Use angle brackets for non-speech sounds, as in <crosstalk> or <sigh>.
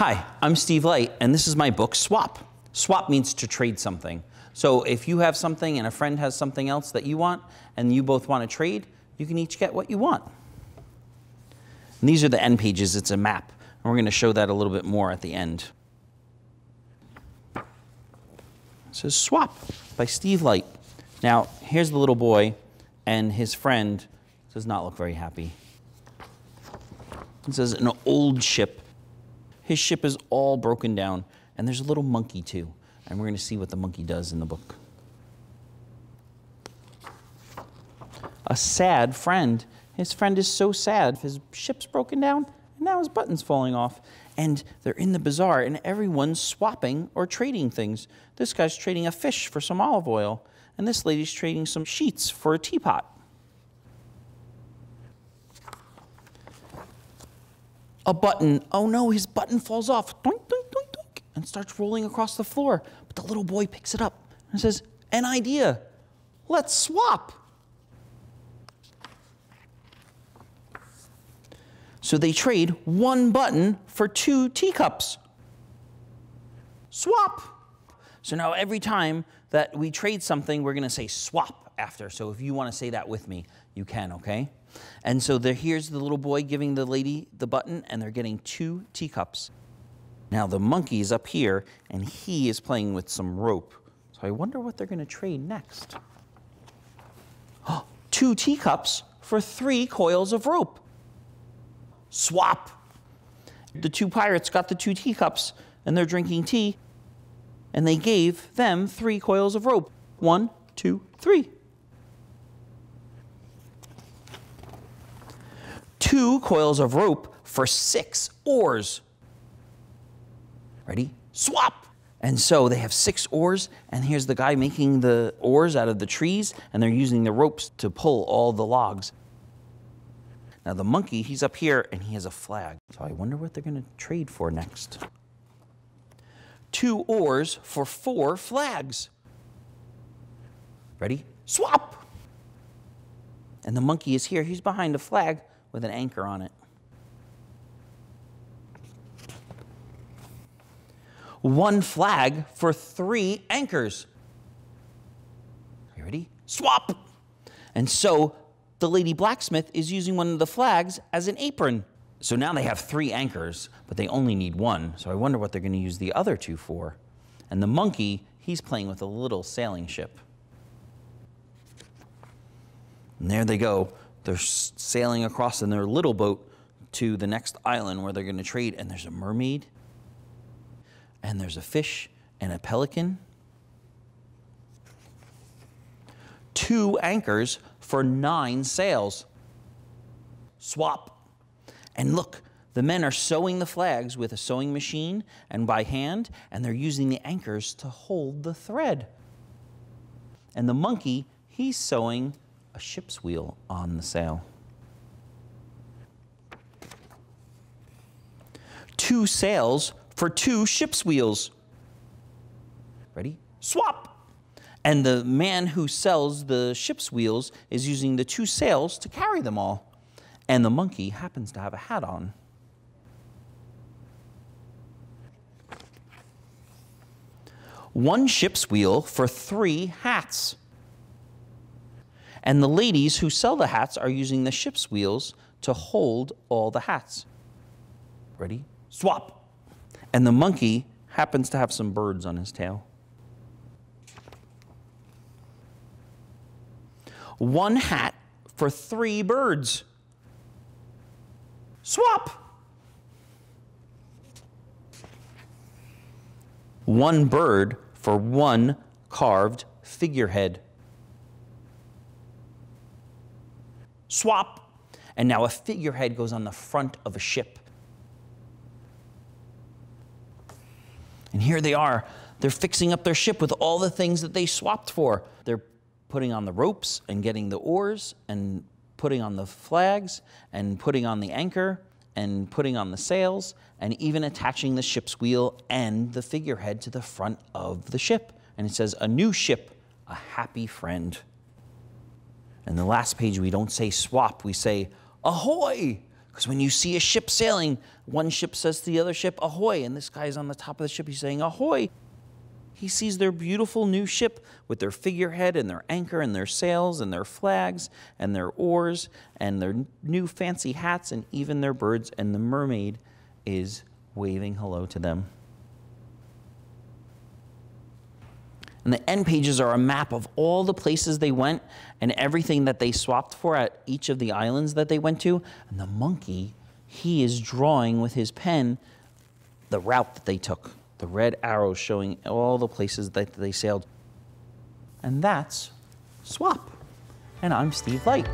Hi, I'm Steve Light, and this is my book, Swap. Swap means to trade something. So if you have something and a friend has something else that you want, and you both want to trade, you can each get what you want. And these are the end pages, it's a map. And we're going to show that a little bit more at the end. It says Swap by Steve Light. Now, here's the little boy, and his friend does not look very happy. It says an old ship. His ship is all broken down, and there's a little monkey too. And we're going to see what the monkey does in the book. A sad friend. His friend is so sad. His ship's broken down, and now his button's falling off. And they're in the bazaar, and everyone's swapping or trading things. This guy's trading a fish for some olive oil, and this lady's trading some sheets for a teapot. A button. Oh no, his button falls off. Doink, doink, doink, doink, and starts rolling across the floor. But the little boy picks it up and says, An idea. Let's swap. So they trade one button for two teacups. Swap. So now every time that we trade something, we're going to say swap after. So if you want to say that with me, you can, okay? And so there, here's the little boy giving the lady the button, and they're getting two teacups. Now the monkey is up here, and he is playing with some rope. So I wonder what they're going to trade next. Oh, <gasps> two teacups for three coils of rope. Swap. The two pirates got the two teacups, and they're drinking tea, and they gave them three coils of rope. One, two, three. Two coils of rope for six oars. Ready? Swap! And so they have six oars, and here's the guy making the oars out of the trees, and they're using the ropes to pull all the logs. Now, the monkey, he's up here, and he has a flag. So I wonder what they're to trade for next. Two oars for four flags. Ready? Swap! And the monkey is here. He's behind a flag with an anchor on it. One flag for three anchors. You ready? Swap! And so the lady blacksmith is using one of the flags as an apron. So now they have three anchors, but they only need one. So I wonder what they're going to use the other two for. And the monkey, he's playing with a little sailing ship. And there they go. They're sailing across in their little boat to the next island where they're going to trade, and there's a mermaid, and there's a fish, and a pelican. Two anchors for nine sails. Swap. And look, the men are sewing the flags with a sewing machine and by hand, and they're using the anchors to hold the thread. And the monkey, he's sewing a ship's wheel on the sail. Two sails for two ship's wheels. Ready? Swap! And the man who sells the ship's wheels is using the two sails to carry them all. And the monkey happens to have a hat on. One ship's wheel for three hats. And the ladies who sell the hats are using the ship's wheels to hold all the hats. Ready? Swap. And the monkey happens to have some birds on his tail. One hat for three birds. Swap. One bird for one carved figurehead. Swap, and now a figurehead goes on the front of a ship. And here they are. They're fixing up their ship with all the things that they swapped for. They're putting on the ropes and getting the oars and putting on the flags and putting on the anchor and putting on the sails and even attaching the ship's wheel and the figurehead to the front of the ship. And it says, A new ship, a happy friend. And the last page, we don't say swap, we say ahoy. Because when you see a ship sailing, one ship says to the other ship, Ahoy! And this guy's on the top of the ship, he's saying, Ahoy! He sees their beautiful new ship with their figurehead and their anchor and their sails and their flags and their oars and their new fancy hats and even their birds, and the mermaid is waving hello to them. And the end pages are a map of all the places they went and everything that they swapped for at each of the islands that they went to. And the monkey, he is drawing with his pen the route that they took, the red arrows showing all the places that they sailed. And that's Swap. And I'm Steve Light.